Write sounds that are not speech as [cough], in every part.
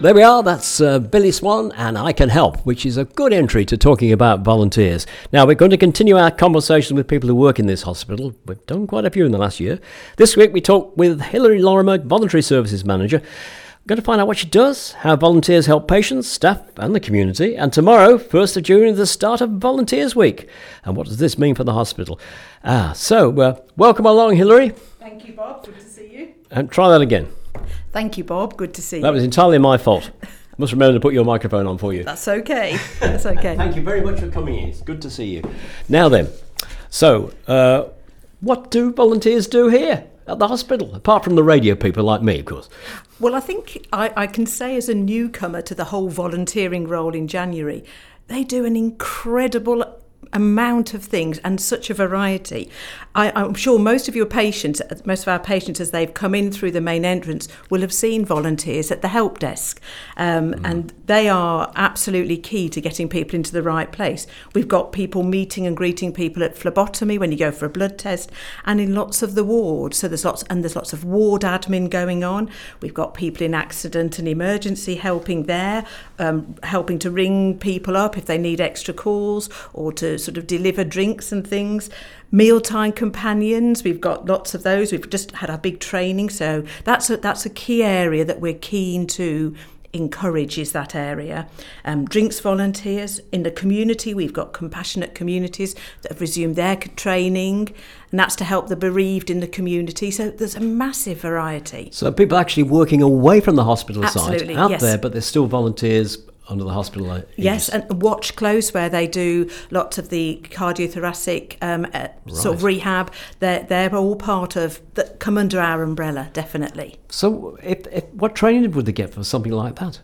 There we are. That's uh, Billy Swan and I Can Help, which is a good entry to talking about volunteers. Now, we're going to continue our conversation with people who work in this hospital. We've done quite a few in the last year. This week, we talk with Hilary Lorimer, Voluntary Services Manager. We're going to find out what she does, how volunteers help patients, staff, and the community. And tomorrow, 1st of June, is the start of Volunteers Week. And what does this mean for the hospital? Ah, so uh, welcome along, Hilary. Thank you, Bob. Good to see you. And try that again. Thank you, Bob. Good to see you. That was entirely my fault. [laughs] Must remember to put your microphone on for you. That's okay. That's okay. Thank you very much for coming in. It's good to see you. Now then, so uh, what do volunteers do here at the hospital, apart from the radio people like me, of course? Well, I think I, I can say as a newcomer to the whole volunteering role in January, they do an incredible amount of things and such a variety. I, I'm sure most of your patients, most of our patients, as they've come in through the main entrance, will have seen volunteers at the help desk, um, mm. and they are absolutely key to getting people into the right place. We've got people meeting and greeting people at phlebotomy when you go for a blood test, and in lots of the wards. So there's lots and there's lots of ward admin going on. We've got people in accident and emergency helping there, um, helping to ring people up if they need extra calls or to sort of deliver drinks and things. Mealtime companions, we've got lots of those. We've just had our big training, so that's a, that's a key area that we're keen to encourage is that area. Um, drinks volunteers in the community, we've got compassionate communities that have resumed their training, and that's to help the bereaved in the community. So there's a massive variety. So people actually working away from the hospital Absolutely, site out yes. there, but there's still volunteers under the hospital. uh, Yes, and watch close where they do lots of the cardiothoracic um, uh, sort of rehab. They're they're all part of that come under our umbrella, definitely. So, if, if, what training would they get for something like that?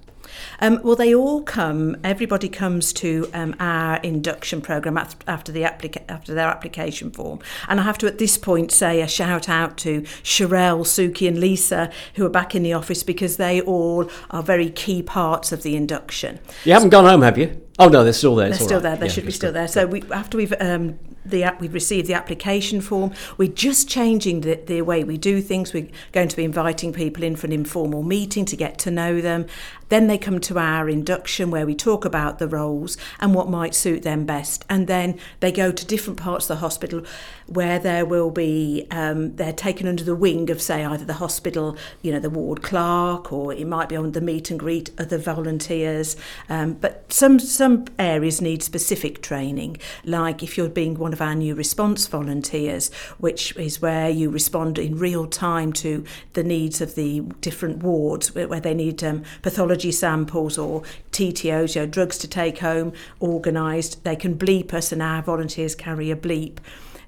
Um, well, they all come. Everybody comes to um, our induction program after, the applica- after their application form. And I have to at this point say a shout out to Sherelle, Suki, and Lisa who are back in the office because they all are very key parts of the induction. You haven't gone home, have you? Oh no, they're still there. They're still right. there. They Yeah, should be still there. So we, after we've um, the app, we've received the application form, we're just changing the, the way we do things. We're going to be inviting people in for an informal meeting to get to know them. Then they come to our induction where we talk about the roles and what might suit them best. And then they go to different parts of the hospital where there will be um, they're taken under the wing of say either the hospital, you know, the ward clerk, or it might be on the meet and greet of the volunteers. Um, but some some areas need specific training, like if you're being one of our new response volunteers, which is where you respond in real time to the needs of the different wards, where, where they need um, pathology samples or TTOs, you know, drugs to take home, organised. They can bleep us, and our volunteers carry a bleep.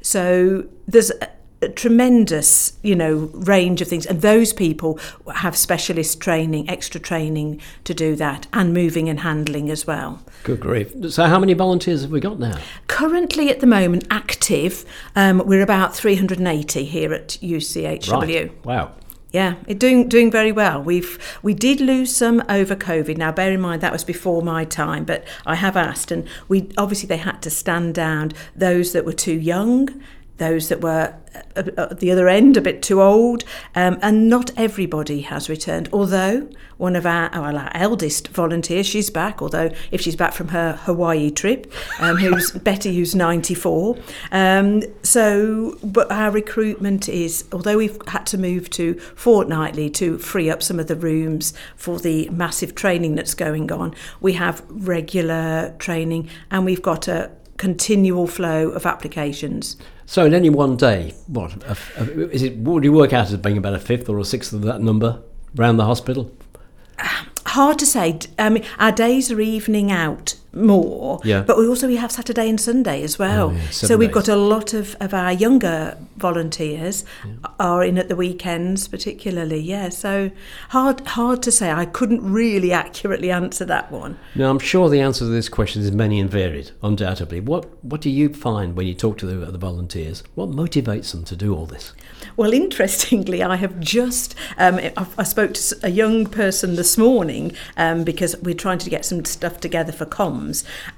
So there's a, a tremendous, you know, range of things, and those people have specialist training, extra training to do that, and moving and handling as well. Good grief. So, how many volunteers have we got now? Currently, at the moment, active, um, we're about 380 here at UCHW. Right. Wow. Yeah, it doing doing very well. We've we did lose some over COVID. Now, bear in mind that was before my time, but I have asked, and we obviously they had to stand down those that were too young, those that were at at the other end a bit too old, um, and not everybody has returned. Although one of our well, our eldest volunteers, she's back. Although if she's back from her Hawaii trip, um, [laughs] who's Betty, who's ninety four. Um, so, but our recruitment is although we've had to move to fortnightly to free up some of the rooms for the massive training that's going on. We have regular training, and we've got a continual flow of applications. So, in any one day, what a, a, is it? What would you work out as being about a fifth or a sixth of that number around the hospital? Hard to say. Mean, our days are evening out more, Yeah. but we also we have Saturday and Sunday as well. Oh, yeah, so we've days. got a lot of, of our younger volunteers are in at the weekends, particularly. Yeah, so hard hard to say. I couldn't really accurately answer that one. Now, I'm sure the answer to this question is many and varied, undoubtedly. What What do you find when you talk to the, the volunteers? What motivates them to do all this? Well, [laughs] interestingly, I have just um, I, I spoke to a young person this morning um, because we're trying to get some stuff together for comp,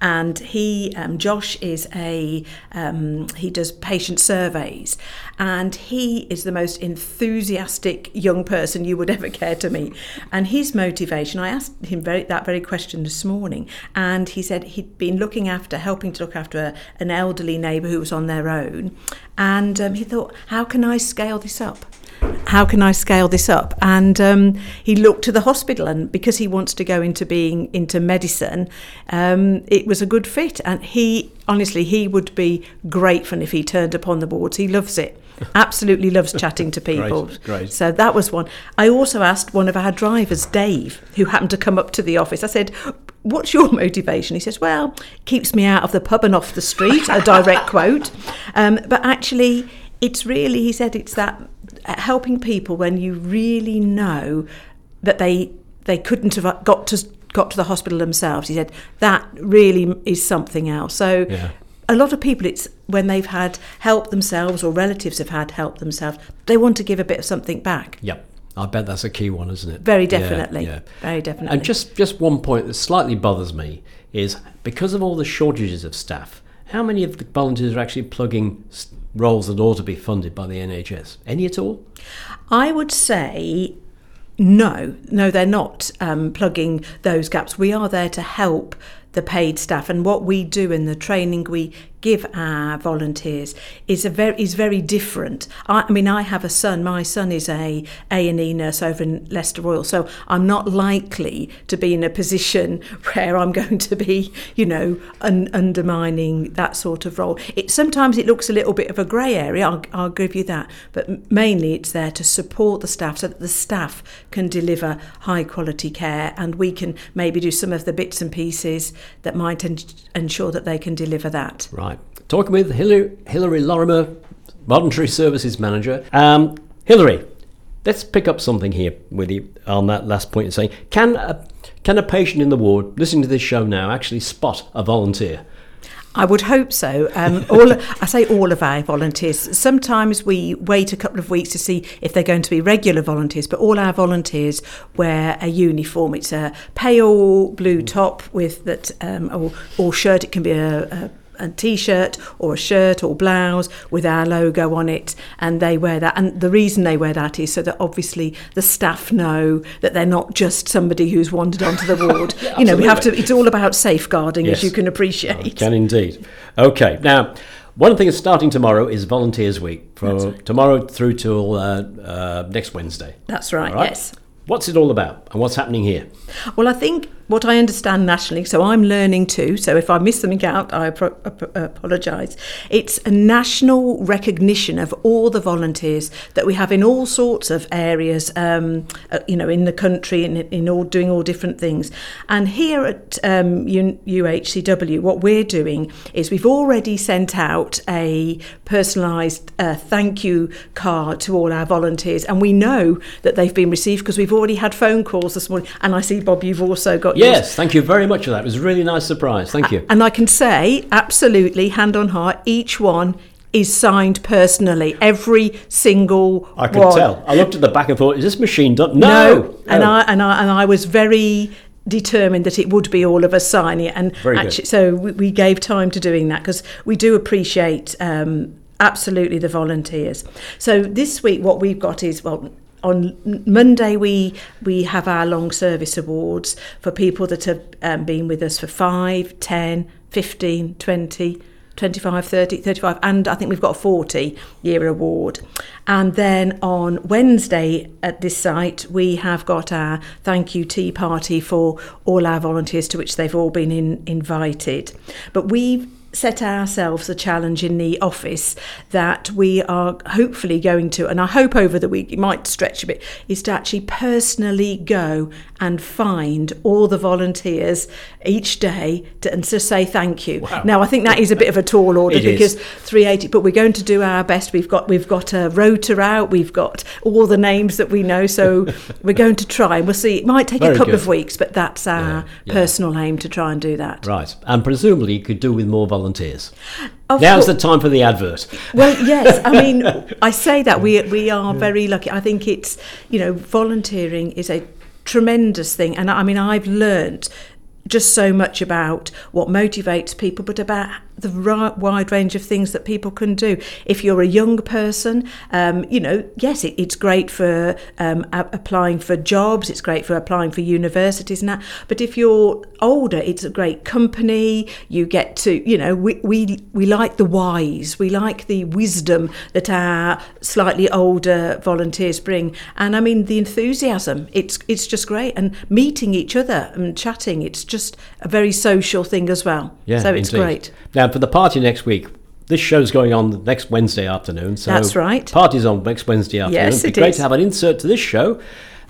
and he um, Josh is a um, he does patient surveys, and he is the most enthusiastic young person you would [laughs] ever care to meet. And his motivation, I asked him very, that very question this morning, and he said he'd been looking after, helping to look after a, an elderly neighbour who was on their own, and um, he thought, how can I scale this up? How can I scale this up? And um, he looked to the hospital, and because he wants to go into being into medicine, um, it was a good fit. And he, honestly, he would be grateful if he turned upon the boards. He loves it. Absolutely loves chatting to [laughs] people. Great, great. So that was one. I also asked one of our drivers, Dave, who happened to come up to the office. I said, What's your [laughs] motivation? He says, Well, keeps me out of the pub and off the street, a direct [laughs] quote. Um, but actually, it's really, he said, it's that helping people when you really know that they they couldn't have got to got to the hospital themselves. He said that really is something else. So Yeah. a lot of people, it's when they've had help themselves or relatives have had help themselves, they want to give a bit of something back. Yep. I bet that's a key one, isn't it? Very definitely. yeah. Very definitely. And just, just one point that slightly bothers me is because of all the shortages of staff, how many of the volunteers are actually plugging s- roles that ought to be funded by the NHS? Any at all? I would say no, no, they're not um, plugging those gaps. We are there to help the paid staff, and what we do in the training we give our volunteers is a very is very different. I, I mean, I have a son. My son is a A and E nurse over in Leicester Royal, so I'm not likely to be in a position [laughs] where I'm going to be, you know, un- undermining that sort of role. It sometimes it looks a little bit of a grey area. I'll, I'll give you that, but mainly it's there to support the staff so that the staff can deliver high quality care, and we can maybe do some of the bits and pieces that might en- ensure that they can deliver that. Right. Talking with Hilary, Hilary Lorimer, Voluntary Services Manager. Um, Hilary, let's pick up something here with you on that last point. You're saying, can a, can a patient in the ward listening to this show now actually spot a volunteer? I would hope so. Um, [laughs] all I say all of our volunteers. Sometimes we wait a couple of weeks to see if they're going to be regular volunteers, but all our volunteers wear a uniform. It's a pale blue top with that um, or, or shirt. It can be a, a a t-shirt or a shirt or blouse with our logo on it and they wear that and the reason they wear that is so that obviously the staff know that they're not just somebody who's wandered onto the ward [laughs] you know we have to it's all about safeguarding Yes. as you can appreciate Can indeed. Okay. Now, one thing that's starting tomorrow is Volunteers Week from tomorrow through till uh, uh, next Wednesday. That's right, right? yes. What's it all about and what's happening here? Well, I think what I understand nationally, so I'm learning too, so if I miss something out, I apologise. It's a national recognition of all the volunteers that we have in all sorts of areas, um, uh, you know, in the country, in, in all doing all different things. And here at um, UHCW, what we're doing is we've already sent out a personalised uh, thank you card to all our volunteers, and we know that they've been received because we've already had phone calls this morning. And I see, Bob, you've also got. Yes, thank you very much for that. It was a really nice surprise. Thank you. And I can say, absolutely, hand on heart, each one is signed personally. Every single I could one. tell. I looked at the back and thought, is this machine done? No. No. And. I and I and I was very determined that it would be all of us signing it and Very good. actually so we, we gave time to doing that because we do appreciate um, absolutely the volunteers so this week what we've got is well on Monday we we have our long service awards for people that have um, been with us for 5 10 15 20 25, 30, 35, and I think we've got a 40 year award. And then on Wednesday at this site, we have got our thank you tea party for all our volunteers to which they've all been in, invited. But we've set ourselves a challenge in the office that we are hopefully going to, and I hope over the week, it might stretch a bit, is to actually personally go and find all the volunteers each day to, and to say thank you. Wow. Now, I think that is a bit of a tall order It is. because 380, but we're going to do our best. We've got we've got a rota out, we've got all the names that we know, so [laughs] we're going to try. and We'll see. It might take Very a couple good. of weeks, but that's our Yeah, yeah. personal aim to try and do that. Right. And presumably you could do with more volunteers. Of Now's cour- the time for the advert. Well, yes. I mean, [laughs] I say that we we [laughs] are very lucky. I think it's you know volunteering is a tremendous thing, and I mean I've learnt just so much about what motivates people, but about the right, wide range of things that people can do. If you're a young person, um, you know, yes, it, it's great for um, a- applying for jobs, it's great for applying for universities and that. But if you're older, it's a great company. You get to, you know, we, we, we like the wise, we like the wisdom that our slightly older volunteers bring. And I mean, the enthusiasm, it's, it's just great. And meeting each other and chatting, it's just a very social thing as well. Yeah, so it's indeed. great. Now, for the party next week, this show's going on next Wednesday afternoon. So That's right. Party's on next Wednesday afternoon. Yes, It'd be it great is. to have an insert to this show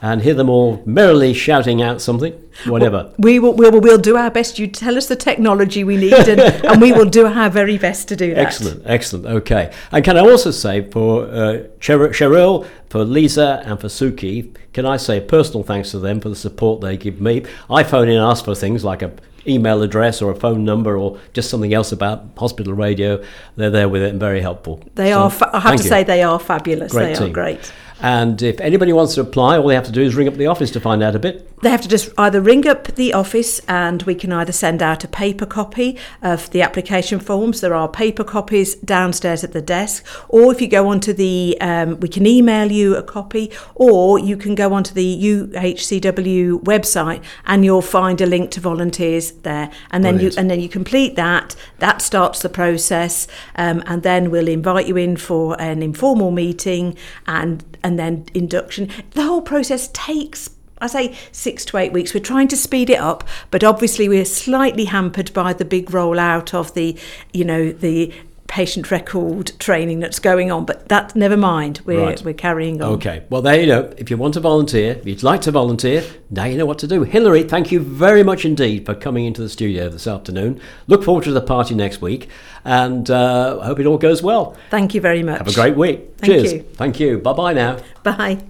and hear them all merrily shouting out something, whatever. We will we'll, we'll do our best. You tell us the technology we need, and, [laughs] and we will do our very best to do that. Excellent, excellent. Okay. And can I also say for uh, Cheryl, Cheryl, for Lisa, and for Suki, can I say personal thanks to them for the support they give me? I phone in and ask for things like a email address or a phone number or just something else about hospital radio. They're there with it and very helpful. They So, are. Fa- I have to you. say they are fabulous. Great they team. are great. And if anybody wants to apply, all they have to do is ring up the office to find out a bit. They have to just either ring up the office and we can either send out a paper copy of the application forms. There are paper copies downstairs at the desk, or if you go onto the, um, we can email you a copy, or you can go onto the UHCW website and you'll find a link to volunteers there. And then Brilliant. you and then you complete that. That starts the process, um, and then we'll invite you in for an informal meeting and and then induction. The whole process takes. I say six to eight weeks. We're trying to speed it up, but obviously we're slightly hampered by the big rollout of the, you know, the patient record training that's going on. But that never mind. We're Right. we're carrying on. Okay. Well, there you know. If you want to volunteer, if you'd like to volunteer, now you know what to do. Hilary, thank you very much indeed for coming into the studio this afternoon. Look forward to the party next week, and uh, I hope it all goes well. Thank you very much. Have a great week. Thank Cheers. you. Thank you. Bye bye now. Bye.